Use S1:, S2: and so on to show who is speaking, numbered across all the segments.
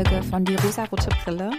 S1: Folge von Die rosarote Brille.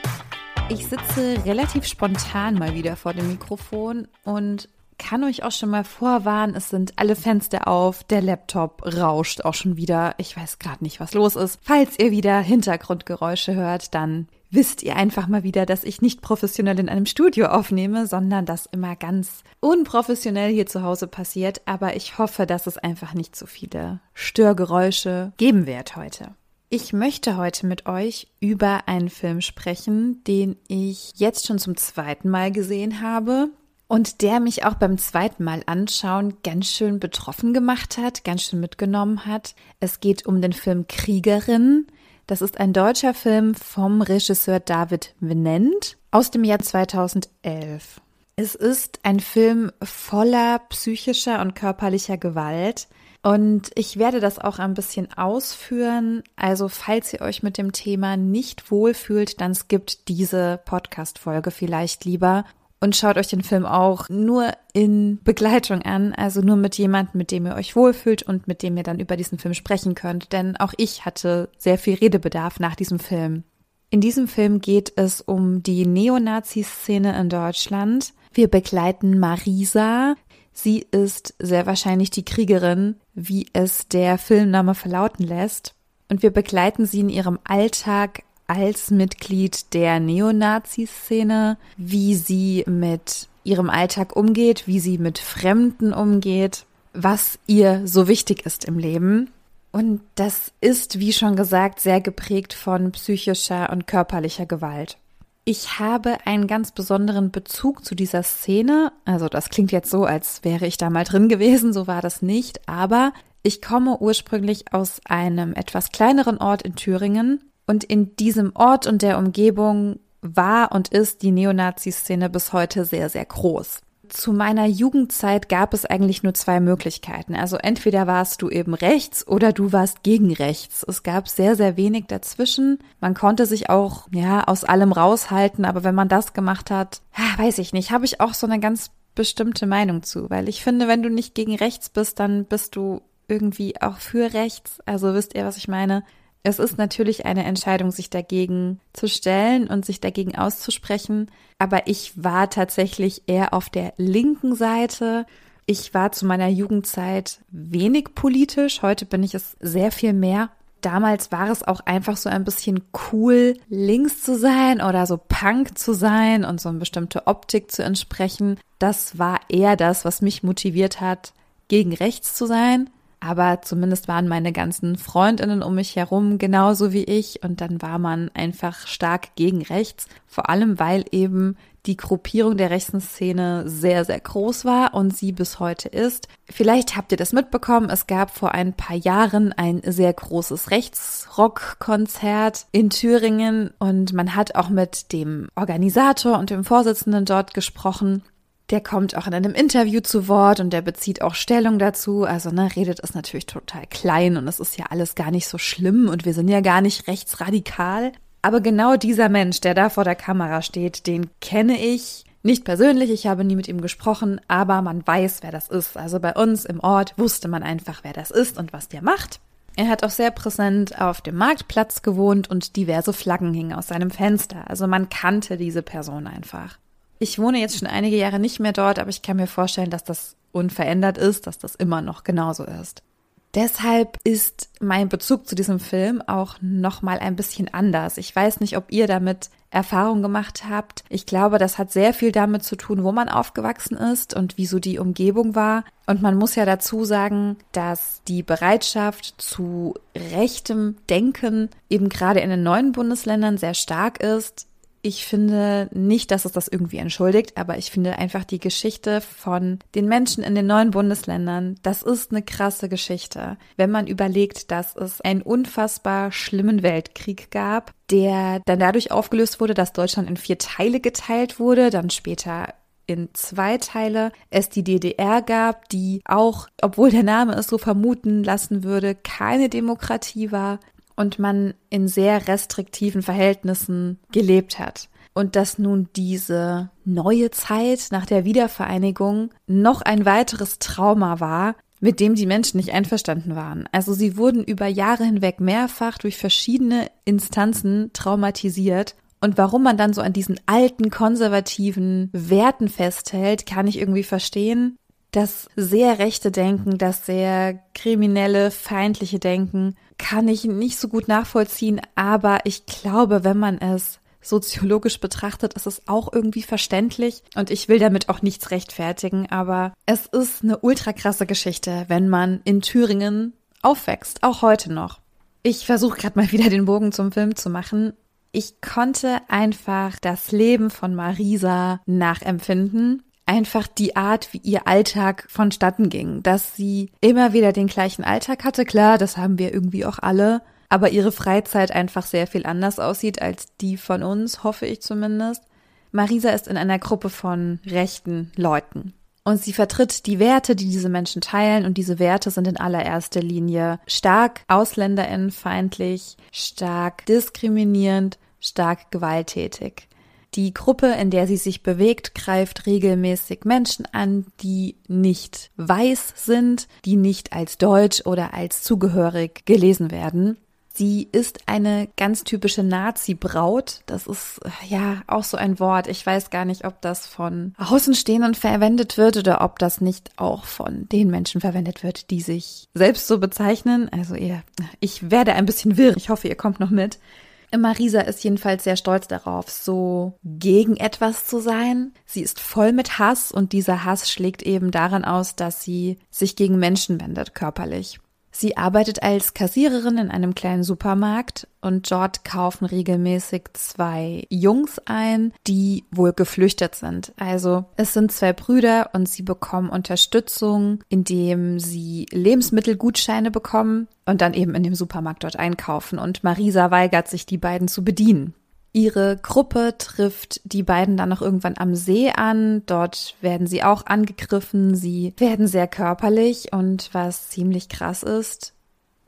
S1: Ich sitze relativ spontan mal wieder vor dem Mikrofon und kann euch auch schon mal vorwarnen, es sind alle Fenster auf, der Laptop rauscht auch schon wieder. Ich weiß gerade nicht, was los ist. Falls ihr wieder Hintergrundgeräusche hört, dann wisst ihr einfach mal wieder, dass ich nicht professionell in einem Studio aufnehme, sondern das immer ganz unprofessionell hier zu Hause passiert. Aber ich hoffe, dass es einfach nicht so viele Störgeräusche geben wird heute. Ich möchte heute mit euch über einen Film sprechen, den ich jetzt schon zum zweiten Mal gesehen habe und der mich auch beim zweiten Mal anschauen ganz schön betroffen gemacht hat, ganz schön mitgenommen hat. Es geht um den Film Kriegerin. Das ist ein deutscher Film vom Regisseur David Venent aus dem Jahr 2011. Es ist ein Film voller psychischer und körperlicher Gewalt. Und ich werde das auch ein bisschen ausführen. Also falls ihr euch mit dem Thema nicht wohlfühlt, dann skippt diese Podcast-Folge vielleicht lieber und schaut euch den Film auch nur in Begleitung an, also nur mit jemandem, mit dem ihr euch wohlfühlt und mit dem ihr dann über diesen Film sprechen könnt, denn auch ich hatte sehr viel Redebedarf nach diesem Film. In diesem Film geht es um die Neonazi-Szene in Deutschland. Wir begleiten Marisa. Sie ist sehr wahrscheinlich die Kriegerin, wie es der Filmname verlauten lässt. Und wir begleiten sie in ihrem Alltag als Mitglied der Neonazi-Szene, wie sie mit ihrem Alltag umgeht, wie sie mit Fremden umgeht, was ihr so wichtig ist im Leben. Und das ist, wie schon gesagt, sehr geprägt von psychischer und körperlicher Gewalt. Ich habe einen ganz besonderen Bezug zu dieser Szene. Also das klingt jetzt so, als wäre ich da mal drin gewesen, so war das nicht. Aber ich komme ursprünglich aus einem etwas kleineren Ort in Thüringen und in diesem Ort und der Umgebung war und ist die Neonazi-Szene bis heute sehr, sehr groß. Zu meiner Jugendzeit gab es eigentlich nur zwei Möglichkeiten. Also entweder warst du eben rechts oder du warst gegen rechts. Es gab sehr, sehr wenig dazwischen. Man konnte sich auch, ja, aus allem raushalten, aber wenn man das gemacht hat, weiß ich nicht, habe ich auch so eine ganz bestimmte Meinung zu, weil ich finde, wenn du nicht gegen rechts bist, dann bist du irgendwie auch für rechts. Also wisst ihr, was ich meine? Es ist natürlich eine Entscheidung, sich dagegen zu stellen und sich dagegen auszusprechen, aber ich war tatsächlich eher auf der linken Seite. Ich war zu meiner Jugendzeit wenig politisch, heute bin ich es sehr viel mehr. Damals war es auch einfach so ein bisschen cool, links zu sein oder so Punk zu sein und so eine bestimmte Optik zu entsprechen. Das war eher das, was mich motiviert hat, gegen rechts zu sein aber zumindest waren meine ganzen Freundinnen um mich herum genauso wie ich. Und dann war man einfach stark gegen rechts, vor allem weil eben die Gruppierung der rechten Szene sehr, sehr groß war und sie bis heute ist. Vielleicht habt ihr das mitbekommen, es gab vor ein paar Jahren ein sehr großes Rechtsrock-Konzert in Thüringen. Und man hat auch mit dem Organisator und dem Vorsitzenden dort gesprochen der kommt auch in einem Interview zu Wort und der bezieht auch Stellung dazu. Also, ne, redet ist natürlich total klein und es ist ja alles gar nicht so schlimm und wir sind ja gar nicht rechtsradikal. Aber genau dieser Mensch, der da vor der Kamera steht, den kenne ich nicht persönlich, ich habe nie mit ihm gesprochen, aber man weiß, wer das ist. Also bei uns im Ort wusste man einfach, wer das ist und was der macht. Er hat auch sehr präsent auf dem Marktplatz gewohnt und diverse Flaggen hingen aus seinem Fenster. Also man kannte diese Person einfach. Ich wohne jetzt schon einige Jahre nicht mehr dort, aber ich kann mir vorstellen, dass das unverändert ist, dass das immer noch genauso ist. Deshalb ist mein Bezug zu diesem Film auch noch mal ein bisschen anders. Ich weiß nicht, ob ihr damit Erfahrung gemacht habt. Ich glaube, das hat sehr viel damit zu tun, wo man aufgewachsen ist und wie so die Umgebung war. Und man muss ja dazu sagen, dass die Bereitschaft zu rechtem Denken eben gerade in den neuen Bundesländern sehr stark ist. Ich finde nicht, dass es das irgendwie entschuldigt, aber ich finde einfach die Geschichte von den Menschen in den neuen Bundesländern, das ist eine krasse Geschichte. Wenn man überlegt, dass es einen unfassbar schlimmen Weltkrieg gab, der dann dadurch aufgelöst wurde, dass Deutschland in vier Teile geteilt wurde, dann später in zwei Teile es die DDR gab, die auch, obwohl der Name es so vermuten lassen würde, keine Demokratie war, und man in sehr restriktiven Verhältnissen gelebt hat. Und dass nun diese neue Zeit nach der Wiedervereinigung noch ein weiteres Trauma war, mit dem die Menschen nicht einverstanden waren. Also sie wurden über Jahre hinweg mehrfach durch verschiedene Instanzen traumatisiert. Und warum man dann so an diesen alten konservativen Werten festhält, kann ich irgendwie verstehen. Das sehr rechte Denken, das sehr kriminelle, feindliche Denken kann ich nicht so gut nachvollziehen, aber ich glaube, wenn man es soziologisch betrachtet ist es auch irgendwie verständlich und ich will damit auch nichts rechtfertigen, aber es ist eine ultra krasse Geschichte, wenn man in Thüringen aufwächst, auch heute noch. Ich versuche gerade mal wieder den Bogen zum Film zu machen. Ich konnte einfach das Leben von Marisa nachempfinden. Einfach die Art, wie ihr Alltag vonstatten ging, dass sie immer wieder den gleichen Alltag hatte. Klar, das haben wir irgendwie auch alle aber ihre Freizeit einfach sehr viel anders aussieht als die von uns, hoffe ich zumindest. Marisa ist in einer Gruppe von rechten Leuten. Und sie vertritt die Werte, die diese Menschen teilen, und diese Werte sind in allererster Linie stark ausländerinnenfeindlich, stark diskriminierend, stark gewalttätig. Die Gruppe, in der sie sich bewegt, greift regelmäßig Menschen an, die nicht weiß sind, die nicht als deutsch oder als zugehörig gelesen werden. Sie ist eine ganz typische Nazi-Braut. Das ist ja auch so ein Wort. Ich weiß gar nicht, ob das von Außenstehenden verwendet wird oder ob das nicht auch von den Menschen verwendet wird, die sich selbst so bezeichnen. Also ihr, ich werde ein bisschen wirr. Ich hoffe, ihr kommt noch mit. Marisa ist jedenfalls sehr stolz darauf, so gegen etwas zu sein. Sie ist voll mit Hass und dieser Hass schlägt eben daran aus, dass sie sich gegen Menschen wendet, körperlich. Sie arbeitet als Kassiererin in einem kleinen Supermarkt und dort kaufen regelmäßig zwei Jungs ein, die wohl geflüchtet sind. Also es sind zwei Brüder und sie bekommen Unterstützung, indem sie Lebensmittelgutscheine bekommen und dann eben in dem Supermarkt dort einkaufen. Und Marisa weigert sich, die beiden zu bedienen. Ihre Gruppe trifft die beiden dann noch irgendwann am See an. Dort werden sie auch angegriffen. Sie werden sehr körperlich und was ziemlich krass ist,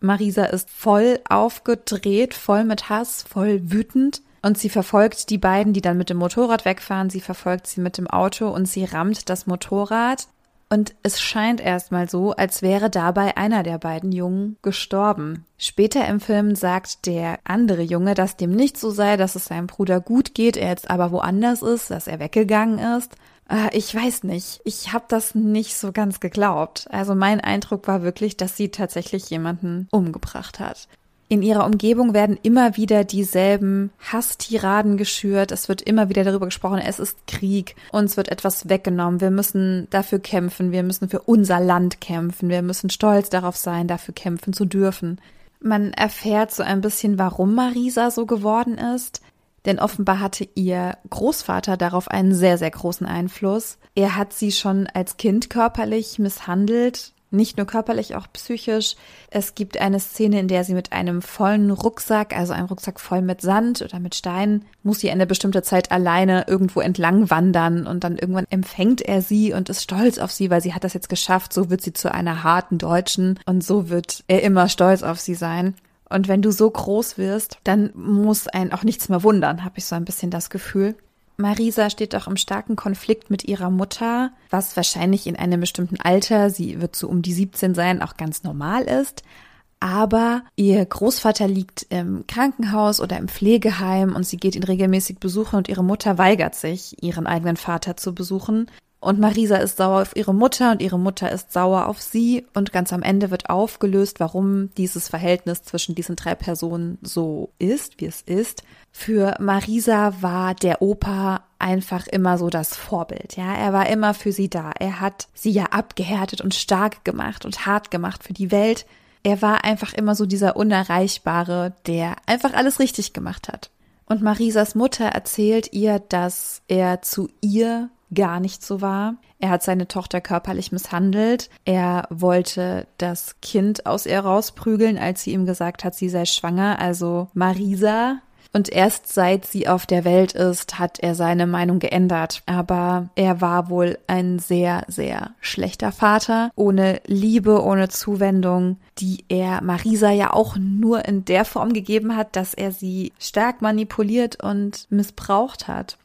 S1: Marisa ist voll aufgedreht, voll mit Hass, voll wütend. Und sie verfolgt die beiden, die dann mit dem Motorrad wegfahren. Sie verfolgt sie mit dem Auto und sie rammt das Motorrad. Und es scheint erstmal so, als wäre dabei einer der beiden Jungen gestorben. Später im Film sagt der andere Junge, dass dem nicht so sei, dass es seinem Bruder gut geht, er jetzt aber woanders ist, dass er weggegangen ist. Äh, ich weiß nicht. Ich habe das nicht so ganz geglaubt. Also mein Eindruck war wirklich, dass sie tatsächlich jemanden umgebracht hat. In ihrer Umgebung werden immer wieder dieselben Hasstiraden geschürt. Es wird immer wieder darüber gesprochen, es ist Krieg, uns wird etwas weggenommen, wir müssen dafür kämpfen, wir müssen für unser Land kämpfen, wir müssen stolz darauf sein, dafür kämpfen zu dürfen. Man erfährt so ein bisschen, warum Marisa so geworden ist. Denn offenbar hatte ihr Großvater darauf einen sehr, sehr großen Einfluss. Er hat sie schon als Kind körperlich misshandelt nicht nur körperlich, auch psychisch. Es gibt eine Szene, in der sie mit einem vollen Rucksack, also einem Rucksack voll mit Sand oder mit Steinen, muss sie eine bestimmte Zeit alleine irgendwo entlang wandern und dann irgendwann empfängt er sie und ist stolz auf sie, weil sie hat das jetzt geschafft. So wird sie zu einer harten Deutschen und so wird er immer stolz auf sie sein. Und wenn du so groß wirst, dann muss einen auch nichts mehr wundern, habe ich so ein bisschen das Gefühl. Marisa steht auch im starken Konflikt mit ihrer Mutter, was wahrscheinlich in einem bestimmten Alter, sie wird so um die 17 sein, auch ganz normal ist. Aber ihr Großvater liegt im Krankenhaus oder im Pflegeheim und sie geht ihn regelmäßig besuchen und ihre Mutter weigert sich, ihren eigenen Vater zu besuchen. Und Marisa ist sauer auf ihre Mutter und ihre Mutter ist sauer auf sie und ganz am Ende wird aufgelöst, warum dieses Verhältnis zwischen diesen drei Personen so ist, wie es ist. Für Marisa war der Opa einfach immer so das Vorbild, ja. Er war immer für sie da. Er hat sie ja abgehärtet und stark gemacht und hart gemacht für die Welt. Er war einfach immer so dieser Unerreichbare, der einfach alles richtig gemacht hat. Und Marisas Mutter erzählt ihr, dass er zu ihr gar nicht so war. Er hat seine Tochter körperlich misshandelt. Er wollte das Kind aus ihr rausprügeln, als sie ihm gesagt hat, sie sei schwanger. Also Marisa. Und erst seit sie auf der Welt ist, hat er seine Meinung geändert. Aber er war wohl ein sehr, sehr schlechter Vater, ohne Liebe, ohne Zuwendung, die er Marisa ja auch nur in der Form gegeben hat, dass er sie stark manipuliert und missbraucht hat.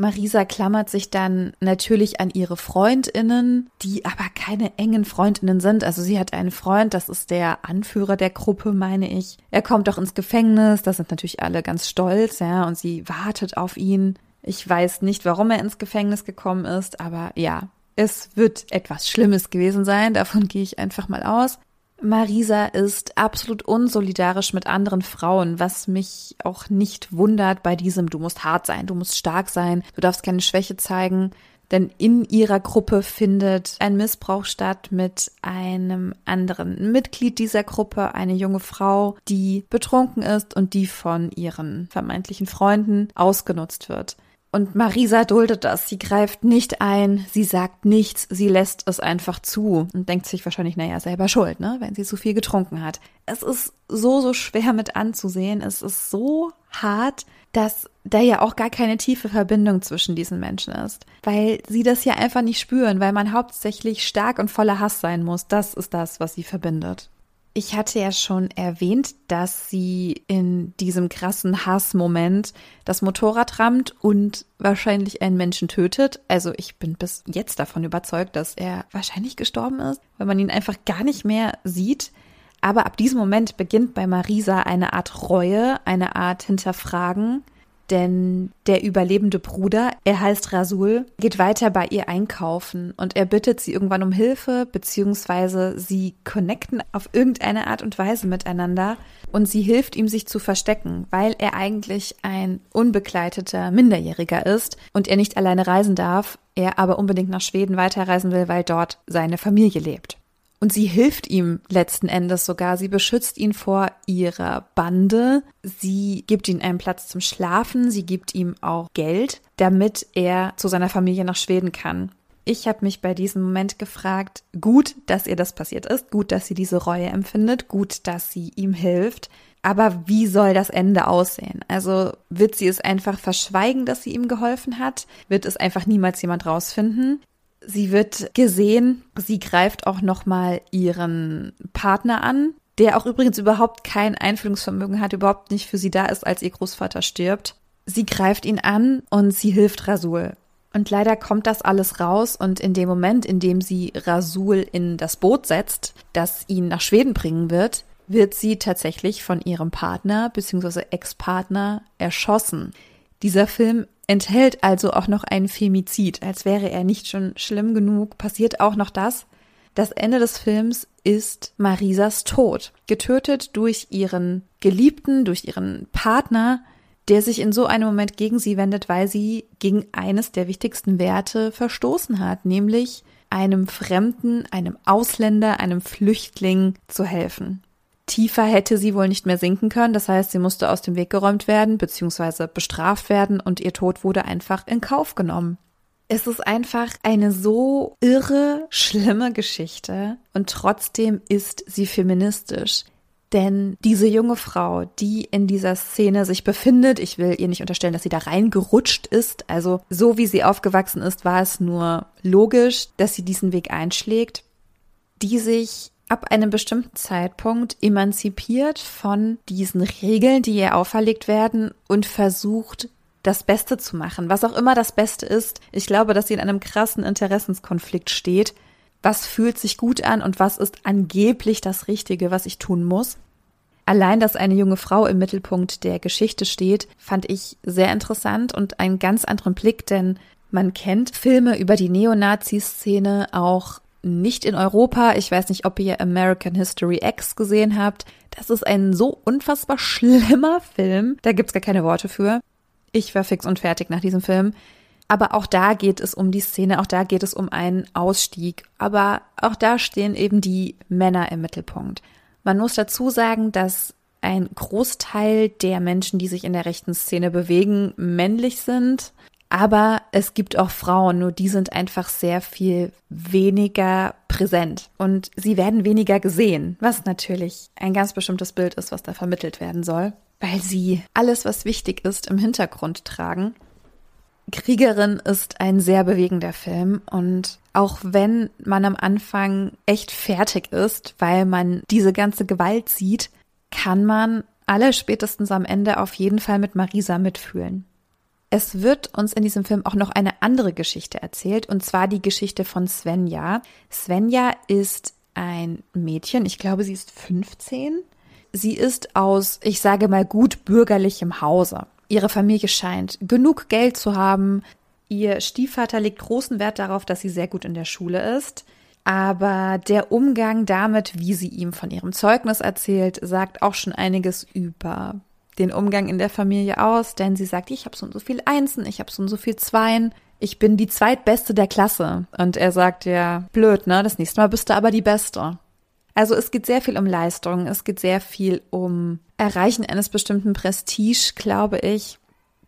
S1: Marisa klammert sich dann natürlich an ihre Freundinnen, die aber keine engen Freundinnen sind. Also sie hat einen Freund, das ist der Anführer der Gruppe, meine ich. Er kommt doch ins Gefängnis, da sind natürlich alle ganz stolz, ja, und sie wartet auf ihn. Ich weiß nicht, warum er ins Gefängnis gekommen ist, aber ja, es wird etwas Schlimmes gewesen sein, davon gehe ich einfach mal aus. Marisa ist absolut unsolidarisch mit anderen Frauen, was mich auch nicht wundert bei diesem, du musst hart sein, du musst stark sein, du darfst keine Schwäche zeigen, denn in ihrer Gruppe findet ein Missbrauch statt mit einem anderen Mitglied dieser Gruppe, eine junge Frau, die betrunken ist und die von ihren vermeintlichen Freunden ausgenutzt wird. Und Marisa duldet das. Sie greift nicht ein, sie sagt nichts, sie lässt es einfach zu und denkt sich wahrscheinlich, naja, selber schuld, ne, wenn sie zu viel getrunken hat. Es ist so, so schwer mit anzusehen. Es ist so hart, dass da ja auch gar keine tiefe Verbindung zwischen diesen Menschen ist. Weil sie das ja einfach nicht spüren, weil man hauptsächlich stark und voller Hass sein muss. Das ist das, was sie verbindet. Ich hatte ja schon erwähnt, dass sie in diesem krassen Hassmoment das Motorrad rammt und wahrscheinlich einen Menschen tötet. Also ich bin bis jetzt davon überzeugt, dass er wahrscheinlich gestorben ist, weil man ihn einfach gar nicht mehr sieht. Aber ab diesem Moment beginnt bei Marisa eine Art Reue, eine Art Hinterfragen denn der überlebende Bruder, er heißt Rasul, geht weiter bei ihr einkaufen und er bittet sie irgendwann um Hilfe, beziehungsweise sie connecten auf irgendeine Art und Weise miteinander und sie hilft ihm, sich zu verstecken, weil er eigentlich ein unbegleiteter Minderjähriger ist und er nicht alleine reisen darf, er aber unbedingt nach Schweden weiterreisen will, weil dort seine Familie lebt. Und sie hilft ihm letzten Endes sogar. Sie beschützt ihn vor ihrer Bande. Sie gibt ihm einen Platz zum Schlafen. Sie gibt ihm auch Geld, damit er zu seiner Familie nach Schweden kann. Ich habe mich bei diesem Moment gefragt, gut, dass ihr das passiert ist, gut, dass sie diese Reue empfindet, gut, dass sie ihm hilft. Aber wie soll das Ende aussehen? Also wird sie es einfach verschweigen, dass sie ihm geholfen hat? Wird es einfach niemals jemand rausfinden? Sie wird gesehen, sie greift auch nochmal ihren Partner an, der auch übrigens überhaupt kein Einfühlungsvermögen hat, überhaupt nicht für sie da ist, als ihr Großvater stirbt. Sie greift ihn an und sie hilft Rasul. Und leider kommt das alles raus und in dem Moment, in dem sie Rasul in das Boot setzt, das ihn nach Schweden bringen wird, wird sie tatsächlich von ihrem Partner bzw. Ex-Partner erschossen. Dieser Film enthält also auch noch einen Femizid. Als wäre er nicht schon schlimm genug, passiert auch noch das. Das Ende des Films ist Marisas Tod, getötet durch ihren Geliebten, durch ihren Partner, der sich in so einem Moment gegen sie wendet, weil sie gegen eines der wichtigsten Werte verstoßen hat, nämlich einem Fremden, einem Ausländer, einem Flüchtling zu helfen. Tiefer hätte sie wohl nicht mehr sinken können. Das heißt, sie musste aus dem Weg geräumt werden bzw. bestraft werden und ihr Tod wurde einfach in Kauf genommen. Es ist einfach eine so irre, schlimme Geschichte und trotzdem ist sie feministisch. Denn diese junge Frau, die in dieser Szene sich befindet, ich will ihr nicht unterstellen, dass sie da reingerutscht ist, also so wie sie aufgewachsen ist, war es nur logisch, dass sie diesen Weg einschlägt, die sich ab einem bestimmten Zeitpunkt emanzipiert von diesen Regeln, die ihr auferlegt werden und versucht, das Beste zu machen. Was auch immer das Beste ist. Ich glaube, dass sie in einem krassen Interessenskonflikt steht. Was fühlt sich gut an und was ist angeblich das Richtige, was ich tun muss? Allein, dass eine junge Frau im Mittelpunkt der Geschichte steht, fand ich sehr interessant und einen ganz anderen Blick, denn man kennt Filme über die Neonazi-Szene auch nicht in Europa. Ich weiß nicht, ob ihr American History X gesehen habt. Das ist ein so unfassbar schlimmer Film. Da gibt's gar keine Worte für. Ich war fix und fertig nach diesem Film. Aber auch da geht es um die Szene, auch da geht es um einen Ausstieg. Aber auch da stehen eben die Männer im Mittelpunkt. Man muss dazu sagen, dass ein Großteil der Menschen, die sich in der rechten Szene bewegen, männlich sind. Aber es gibt auch Frauen, nur die sind einfach sehr viel weniger präsent und sie werden weniger gesehen, was natürlich ein ganz bestimmtes Bild ist, was da vermittelt werden soll, weil sie alles, was wichtig ist, im Hintergrund tragen. Kriegerin ist ein sehr bewegender Film und auch wenn man am Anfang echt fertig ist, weil man diese ganze Gewalt sieht, kann man alle spätestens am Ende auf jeden Fall mit Marisa mitfühlen. Es wird uns in diesem Film auch noch eine andere Geschichte erzählt, und zwar die Geschichte von Svenja. Svenja ist ein Mädchen, ich glaube, sie ist 15. Sie ist aus, ich sage mal, gut bürgerlichem Hause. Ihre Familie scheint genug Geld zu haben. Ihr Stiefvater legt großen Wert darauf, dass sie sehr gut in der Schule ist. Aber der Umgang damit, wie sie ihm von ihrem Zeugnis erzählt, sagt auch schon einiges über den Umgang in der Familie aus, denn sie sagt, ich habe so und so viel Einsen, ich habe so und so viel Zweien, ich bin die zweitbeste der Klasse. Und er sagt ja, blöd, ne? Das nächste Mal bist du aber die Beste. Also es geht sehr viel um Leistung, es geht sehr viel um Erreichen eines bestimmten Prestige, glaube ich.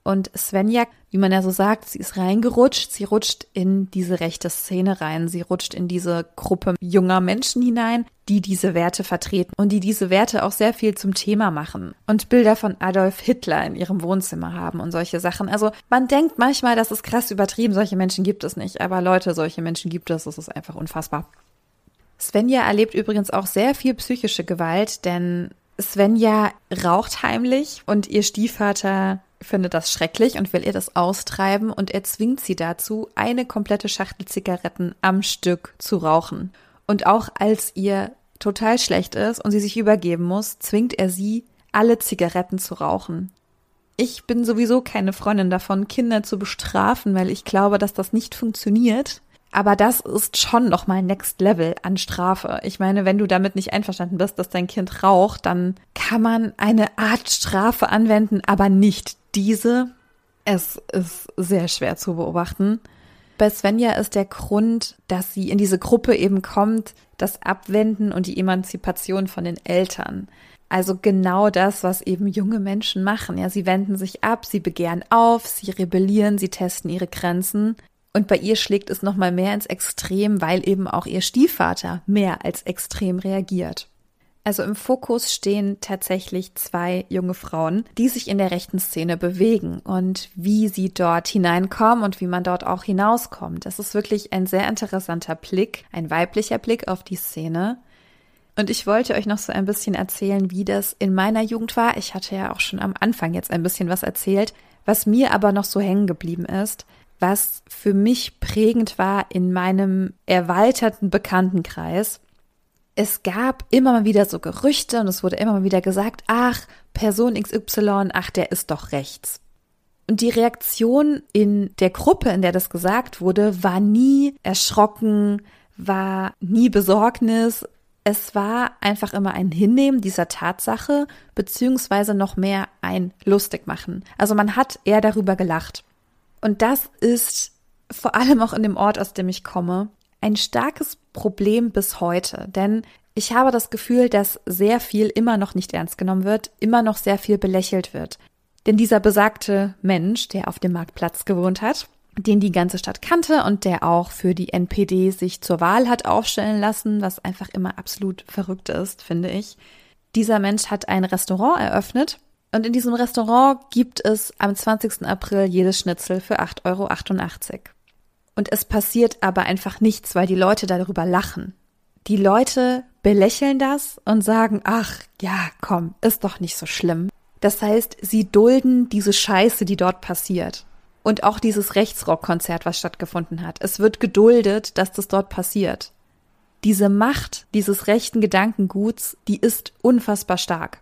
S1: Und Svenja, wie man ja so sagt, sie ist reingerutscht, sie rutscht in diese rechte Szene rein, sie rutscht in diese Gruppe junger Menschen hinein, die diese Werte vertreten und die diese Werte auch sehr viel zum Thema machen und Bilder von Adolf Hitler in ihrem Wohnzimmer haben und solche Sachen. Also man denkt manchmal, das ist krass übertrieben, solche Menschen gibt es nicht, aber Leute, solche Menschen gibt es, das ist einfach unfassbar. Svenja erlebt übrigens auch sehr viel psychische Gewalt, denn Svenja raucht heimlich und ihr Stiefvater findet das schrecklich und will ihr das austreiben und er zwingt sie dazu, eine komplette Schachtel Zigaretten am Stück zu rauchen. Und auch als ihr total schlecht ist und sie sich übergeben muss, zwingt er sie, alle Zigaretten zu rauchen. Ich bin sowieso keine Freundin davon, Kinder zu bestrafen, weil ich glaube, dass das nicht funktioniert. Aber das ist schon nochmal Next Level an Strafe. Ich meine, wenn du damit nicht einverstanden bist, dass dein Kind raucht, dann kann man eine Art Strafe anwenden, aber nicht diese. Es ist sehr schwer zu beobachten. Bei Svenja ist der Grund, dass sie in diese Gruppe eben kommt, das Abwenden und die Emanzipation von den Eltern. Also genau das, was eben junge Menschen machen. Ja, sie wenden sich ab, sie begehren auf, sie rebellieren, sie testen ihre Grenzen. Und bei ihr schlägt es nochmal mehr ins Extrem, weil eben auch ihr Stiefvater mehr als extrem reagiert. Also im Fokus stehen tatsächlich zwei junge Frauen, die sich in der rechten Szene bewegen und wie sie dort hineinkommen und wie man dort auch hinauskommt. Das ist wirklich ein sehr interessanter Blick, ein weiblicher Blick auf die Szene. Und ich wollte euch noch so ein bisschen erzählen, wie das in meiner Jugend war. Ich hatte ja auch schon am Anfang jetzt ein bisschen was erzählt, was mir aber noch so hängen geblieben ist was für mich prägend war in meinem erweiterten Bekanntenkreis. Es gab immer mal wieder so Gerüchte und es wurde immer mal wieder gesagt, ach, Person XY, ach, der ist doch rechts. Und die Reaktion in der Gruppe, in der das gesagt wurde, war nie erschrocken, war nie Besorgnis. Es war einfach immer ein Hinnehmen dieser Tatsache, beziehungsweise noch mehr ein Lustigmachen. Also man hat eher darüber gelacht. Und das ist vor allem auch in dem Ort, aus dem ich komme, ein starkes Problem bis heute. Denn ich habe das Gefühl, dass sehr viel immer noch nicht ernst genommen wird, immer noch sehr viel belächelt wird. Denn dieser besagte Mensch, der auf dem Marktplatz gewohnt hat, den die ganze Stadt kannte und der auch für die NPD sich zur Wahl hat aufstellen lassen, was einfach immer absolut verrückt ist, finde ich. Dieser Mensch hat ein Restaurant eröffnet und in diesem Restaurant gibt es am 20. April jedes Schnitzel für 8,88 Euro. Und es passiert aber einfach nichts, weil die Leute darüber lachen. Die Leute belächeln das und sagen, ach ja, komm, ist doch nicht so schlimm. Das heißt, sie dulden diese Scheiße, die dort passiert. Und auch dieses Rechtsrockkonzert, was stattgefunden hat. Es wird geduldet, dass das dort passiert. Diese Macht dieses rechten Gedankenguts, die ist unfassbar stark.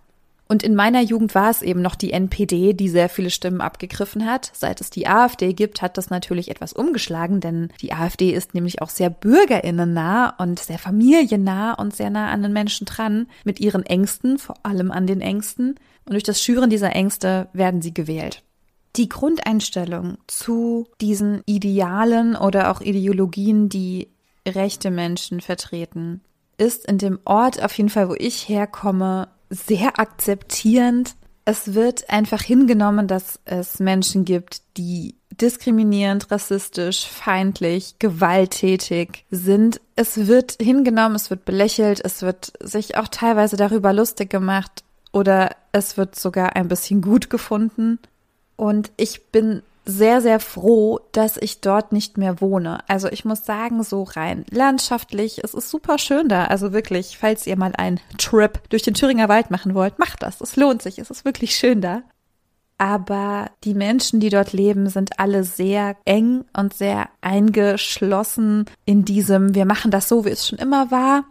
S1: Und in meiner Jugend war es eben noch die NPD, die sehr viele Stimmen abgegriffen hat. Seit es die AfD gibt, hat das natürlich etwas umgeschlagen, denn die AfD ist nämlich auch sehr bürgerinnennah und sehr familiennah und sehr nah an den Menschen dran, mit ihren Ängsten, vor allem an den Ängsten. Und durch das Schüren dieser Ängste werden sie gewählt. Die Grundeinstellung zu diesen Idealen oder auch Ideologien, die rechte Menschen vertreten, ist in dem Ort auf jeden Fall, wo ich herkomme, sehr akzeptierend. Es wird einfach hingenommen, dass es Menschen gibt, die diskriminierend, rassistisch, feindlich, gewalttätig sind. Es wird hingenommen, es wird belächelt, es wird sich auch teilweise darüber lustig gemacht oder es wird sogar ein bisschen gut gefunden. Und ich bin sehr, sehr froh, dass ich dort nicht mehr wohne. Also ich muss sagen, so rein landschaftlich, es ist super schön da. Also wirklich, falls ihr mal einen Trip durch den Thüringer Wald machen wollt, macht das. Es lohnt sich. Es ist wirklich schön da. aber die Menschen, die dort leben, sind alle sehr eng und sehr eingeschlossen in diesem, wir machen das so, wie es schon immer war.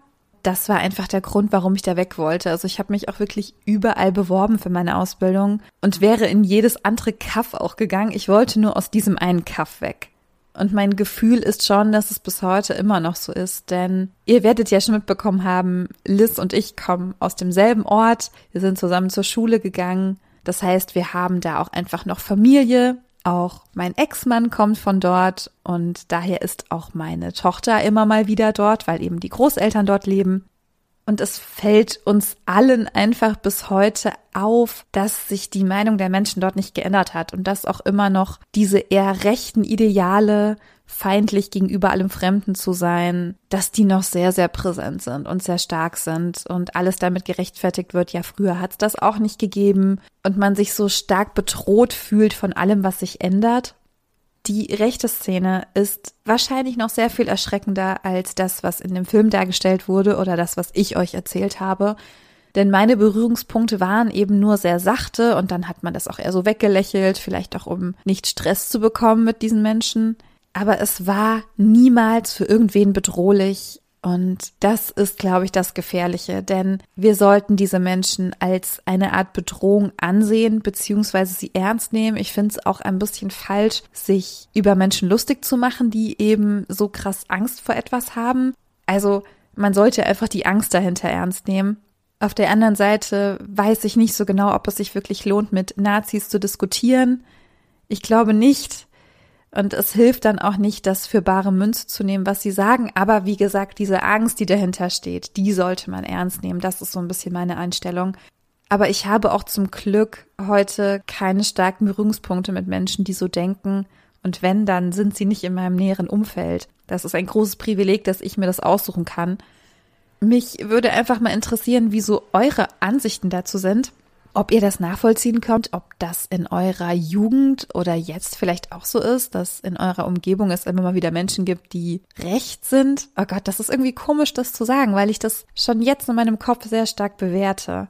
S1: Das war einfach der Grund, warum ich da weg wollte. Also ich habe mich auch wirklich überall beworben für meine Ausbildung und wäre in jedes andere Kaff auch gegangen. Ich wollte nur aus diesem einen Kaff weg. Und mein Gefühl ist schon, dass es bis heute immer noch so ist, denn ihr werdet ja schon mitbekommen haben, Liz und ich kommen aus demselben Ort, wir sind zusammen zur Schule gegangen. Das heißt, wir haben da auch einfach noch Familie. Auch mein Ex-Mann kommt von dort und daher ist auch meine Tochter immer mal wieder dort, weil eben die Großeltern dort leben. Und es fällt uns allen einfach bis heute auf, dass sich die Meinung der Menschen dort nicht geändert hat und dass auch immer noch diese eher rechten Ideale, feindlich gegenüber allem Fremden zu sein, dass die noch sehr, sehr präsent sind und sehr stark sind und alles damit gerechtfertigt wird. Ja, früher hat es das auch nicht gegeben und man sich so stark bedroht fühlt von allem, was sich ändert. Die rechte Szene ist wahrscheinlich noch sehr viel erschreckender als das, was in dem Film dargestellt wurde oder das, was ich euch erzählt habe. Denn meine Berührungspunkte waren eben nur sehr sachte und dann hat man das auch eher so weggelächelt, vielleicht auch um nicht Stress zu bekommen mit diesen Menschen. Aber es war niemals für irgendwen bedrohlich und das ist, glaube ich, das Gefährliche, denn wir sollten diese Menschen als eine Art Bedrohung ansehen, beziehungsweise sie ernst nehmen. Ich finde es auch ein bisschen falsch, sich über Menschen lustig zu machen, die eben so krass Angst vor etwas haben. Also man sollte einfach die Angst dahinter ernst nehmen. Auf der anderen Seite weiß ich nicht so genau, ob es sich wirklich lohnt, mit Nazis zu diskutieren. Ich glaube nicht, und es hilft dann auch nicht, das für bare Münze zu nehmen, was sie sagen. Aber wie gesagt, diese Angst, die dahinter steht, die sollte man ernst nehmen. Das ist so ein bisschen meine Einstellung. Aber ich habe auch zum Glück heute keine starken Berührungspunkte mit Menschen, die so denken. Und wenn, dann sind sie nicht in meinem näheren Umfeld. Das ist ein großes Privileg, dass ich mir das aussuchen kann. Mich würde einfach mal interessieren, wie so eure Ansichten dazu sind ob ihr das nachvollziehen könnt, ob das in eurer Jugend oder jetzt vielleicht auch so ist, dass in eurer Umgebung es immer mal wieder Menschen gibt, die recht sind. Oh Gott, das ist irgendwie komisch, das zu sagen, weil ich das schon jetzt in meinem Kopf sehr stark bewerte.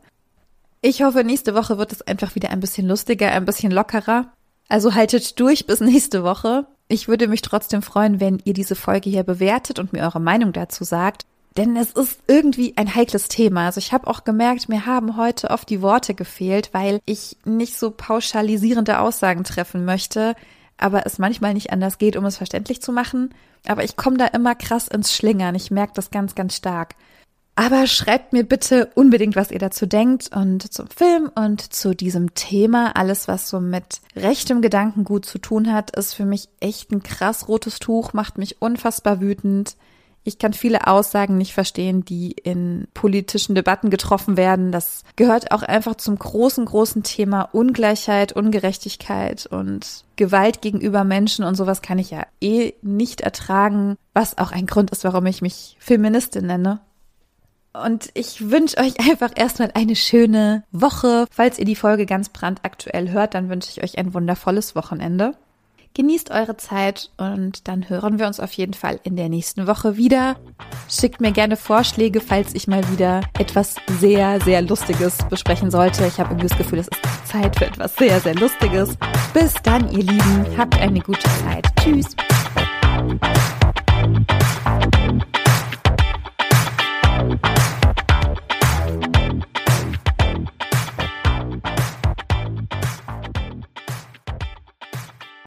S1: Ich hoffe, nächste Woche wird es einfach wieder ein bisschen lustiger, ein bisschen lockerer. Also haltet durch bis nächste Woche. Ich würde mich trotzdem freuen, wenn ihr diese Folge hier bewertet und mir eure Meinung dazu sagt. Denn es ist irgendwie ein heikles Thema. Also ich habe auch gemerkt, mir haben heute oft die Worte gefehlt, weil ich nicht so pauschalisierende Aussagen treffen möchte, aber es manchmal nicht anders geht, um es verständlich zu machen. Aber ich komme da immer krass ins Schlingern. Ich merke das ganz, ganz stark. Aber schreibt mir bitte unbedingt, was ihr dazu denkt und zum Film und zu diesem Thema. Alles, was so mit rechtem Gedankengut zu tun hat, ist für mich echt ein krass rotes Tuch, macht mich unfassbar wütend. Ich kann viele Aussagen nicht verstehen, die in politischen Debatten getroffen werden. Das gehört auch einfach zum großen, großen Thema Ungleichheit, Ungerechtigkeit und Gewalt gegenüber Menschen und sowas kann ich ja eh nicht ertragen, was auch ein Grund ist, warum ich mich Feministin nenne. Und ich wünsche euch einfach erstmal eine schöne Woche. Falls ihr die Folge ganz brandaktuell hört, dann wünsche ich euch ein wundervolles Wochenende. Genießt eure Zeit und dann hören wir uns auf jeden Fall in der nächsten Woche wieder. Schickt mir gerne Vorschläge, falls ich mal wieder etwas sehr, sehr Lustiges besprechen sollte. Ich habe irgendwie das Gefühl, es ist Zeit für etwas sehr, sehr Lustiges. Bis dann, ihr Lieben. Habt eine gute Zeit. Tschüss.